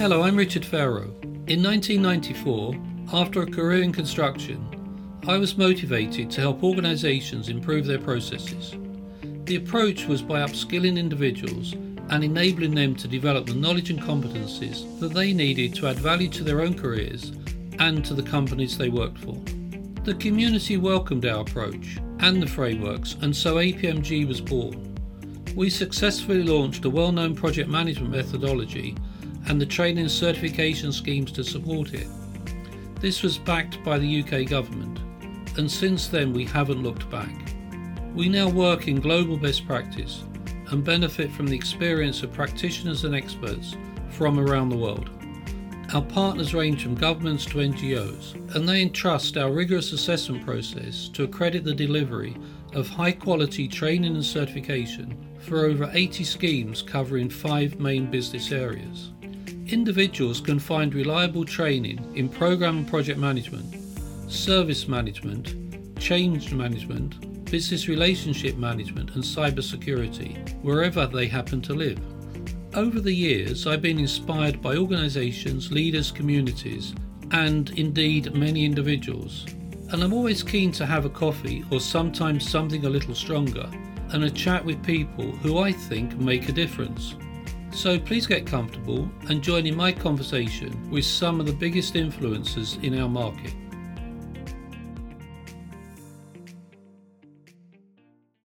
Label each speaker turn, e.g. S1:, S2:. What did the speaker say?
S1: Hello, I'm Richard Pharro. In 1994, after a career in construction, I was motivated to help organisations improve their processes. The approach was by upskilling individuals and enabling them to develop the knowledge and competencies that they needed to add value to their own careers and to the companies they worked for. The community welcomed our approach and the frameworks, and so APMG was born. We successfully launched a well known project management methodology and the training certification schemes to support it. This was backed by the UK government, and since then we haven't looked back. We now work in global best practice and benefit from the experience of practitioners and experts from around the world. Our partners range from governments to NGOs, and they entrust our rigorous assessment process to accredit the delivery of high quality training and certification for over 80 schemes covering five main business areas. Individuals can find reliable training in program and project management, service management, change management, business relationship management, and cybersecurity wherever they happen to live. Over the years, I've been inspired by organisations, leaders, communities, and indeed many individuals. And I'm always keen to have a coffee or sometimes something a little stronger and a chat with people who I think make a difference. So please get comfortable and join in my conversation with some of the biggest influencers in our market.